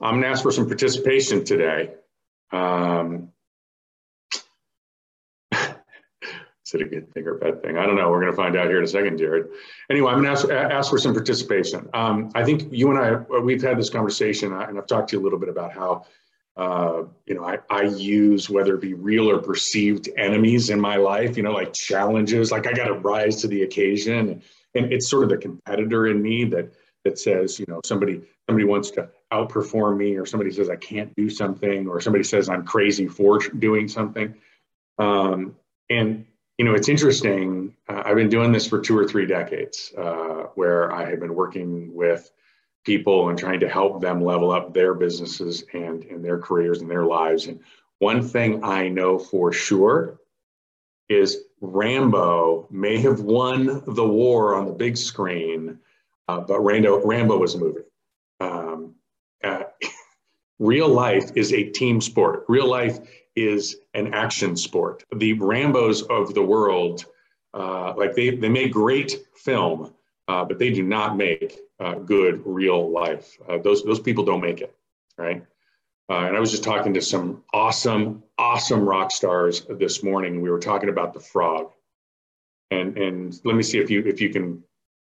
I'm going to ask for some participation today. Um, is it a good thing or a bad thing? I don't know. We're going to find out here in a second, Jared. Anyway, I'm going to ask, ask for some participation. Um, I think you and I, we've had this conversation, uh, and I've talked to you a little bit about how, uh, you know, I, I use whether it be real or perceived enemies in my life, you know, like challenges, like I got to rise to the occasion. And it's sort of the competitor in me that that says, you know, somebody somebody wants to outperform me, or somebody says I can't do something, or somebody says I'm crazy for doing something. Um, and you know, it's interesting. Uh, I've been doing this for two or three decades, uh, where I have been working with people and trying to help them level up their businesses and, and their careers and their lives. And one thing I know for sure is Rambo may have won the war on the big screen, uh, but Rambo, Rambo was a movie. Um, uh, real life is a team sport. Real life is an action sport. The Rambos of the world, uh, like they, they make great film, uh, but they do not make uh, good real life. Uh, those, those people don't make it, right? And I was just talking to some awesome, awesome rock stars this morning. We were talking about the frog. And, and let me see if you, if you can,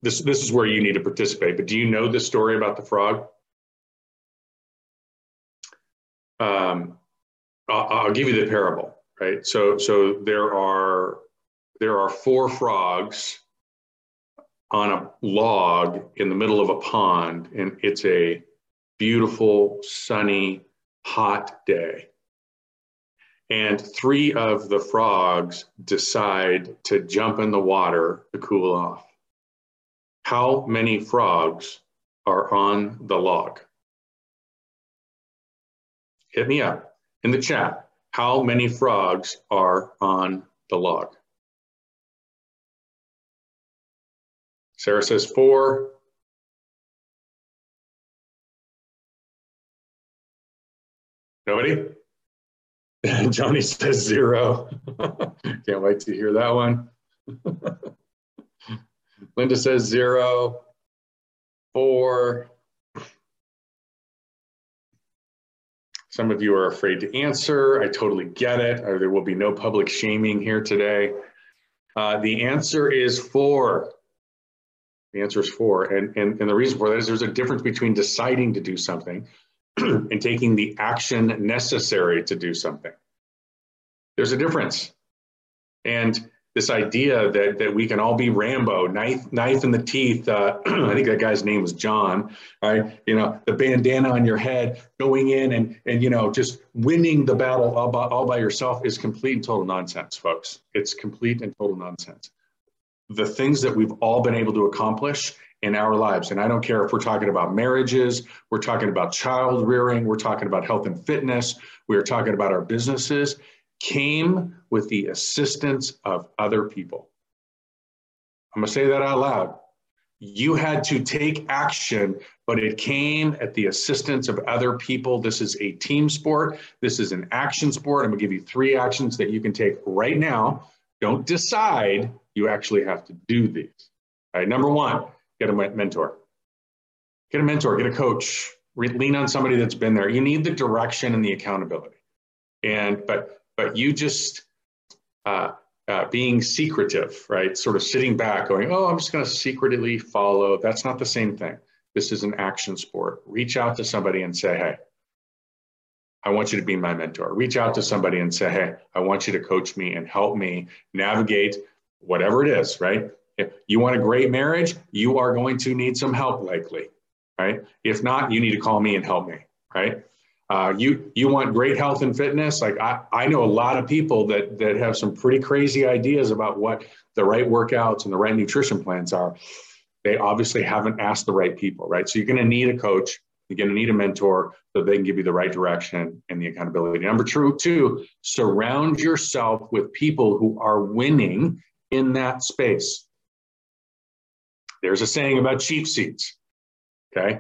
this, this is where you need to participate, but do you know the story about the frog? Um, I'll, I'll give you the parable, right? So, so there are there are four frogs on a log in the middle of a pond, and it's a beautiful, sunny, hot day. And three of the frogs decide to jump in the water to cool off. How many frogs are on the log? Hit me up in the chat, how many frogs are on the log? Sarah says four. Nobody? Johnny says zero. Can't wait to hear that one. Linda says zero, four, Some of you are afraid to answer. I totally get it. Or there will be no public shaming here today. Uh, the answer is four. The answer is four. And, and, and the reason for that is there's a difference between deciding to do something and taking the action necessary to do something. There's a difference. And this idea that, that we can all be Rambo, knife, knife in the teeth. Uh, I think that guy's name was John, right? You know, the bandana on your head, going in and, and you know, just winning the battle all by, all by yourself is complete and total nonsense, folks. It's complete and total nonsense. The things that we've all been able to accomplish in our lives, and I don't care if we're talking about marriages, we're talking about child rearing, we're talking about health and fitness, we're talking about our businesses, came with the assistance of other people. I'm going to say that out loud. You had to take action, but it came at the assistance of other people. This is a team sport. This is an action sport. I'm going to give you three actions that you can take right now. Don't decide, you actually have to do these. All right, number one, get a mentor. Get a mentor, get a coach, lean on somebody that's been there. You need the direction and the accountability. And but but you just uh, uh, being secretive, right? Sort of sitting back, going, "Oh, I'm just going to secretly follow." That's not the same thing. This is an action sport. Reach out to somebody and say, "Hey, I want you to be my mentor." Reach out to somebody and say, "Hey, I want you to coach me and help me navigate whatever it is." Right? If you want a great marriage, you are going to need some help, likely. Right? If not, you need to call me and help me. Right? Uh, you you want great health and fitness? Like I, I know a lot of people that that have some pretty crazy ideas about what the right workouts and the right nutrition plans are. They obviously haven't asked the right people right? So you're going to need a coach you're going to need a mentor so they can give you the right direction and the accountability. Number two two surround yourself with people who are winning in that space. There's a saying about cheap seats okay?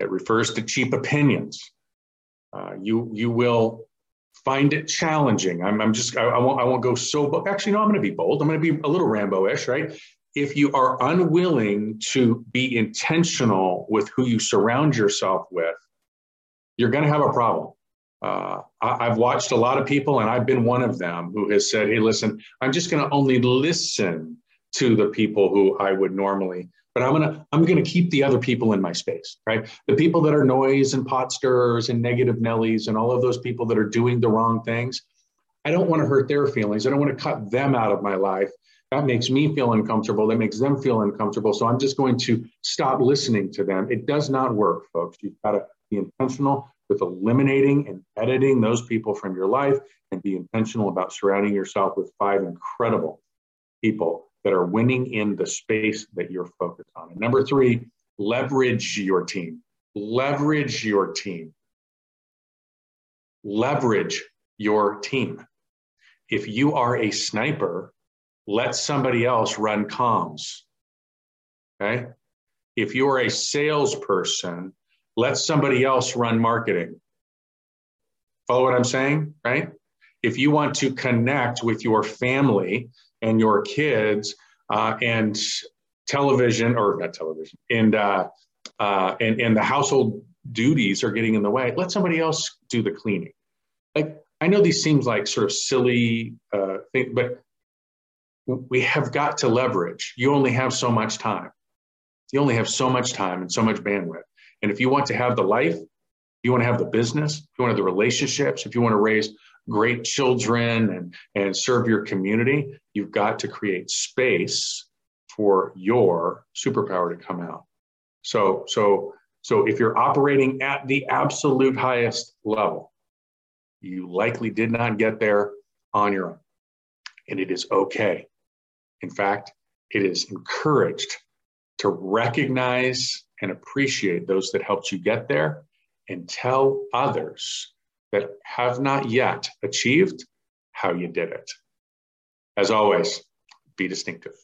It refers to cheap opinions uh, you you will find it challenging. I'm, I'm just I, I, won't I won't go so but actually no I'm going to be bold. I'm going to be a little Rambo-ish, right? If you are unwilling to be intentional with who you surround yourself with, you're going to have a problem. Uh, I, have watched a lot of people, and I've been one of them who has said, "Hey, listen, I'm just going to only listen to the people who I would normally, but I'm gonna I'm gonna keep the other people in my space, right? The people that are noise and pot stirrers and negative Nellies and all of those people that are doing the wrong things. I don't want to hurt their feelings. I don't want to cut them out of my life. That makes me feel uncomfortable. That makes them feel uncomfortable. So I'm just going to stop listening to them. It does not work, folks. You've got to be intentional with eliminating and editing those people from your life and be intentional about surrounding yourself with five incredible people that are winning in the space that you're focused on. And number three, leverage your team. Leverage your team. Leverage your team. If you are a sniper, let somebody else run comms. Okay. If you are a salesperson, let somebody else run marketing. Follow what I'm saying? Right? If you want to connect with your family and your kids uh, and television or not television and uh, uh, and and the household duties are getting in the way let somebody else do the cleaning. Like i know these seems like sort of silly uh, thing but we have got to leverage. You only have so much time. You only have so much time and so much bandwidth. And if you want to have the life you want to have the business you want to have the relationships if you want to raise great children and, and serve your community, you've got to create space for your superpower to come out. So, so, so if you're operating at the absolute highest level, you likely did not get there on your own. And it is okay. In fact, it is encouraged to recognize and appreciate those that helped you get there and tell others that have not yet achieved how you did it. As always, be distinctive.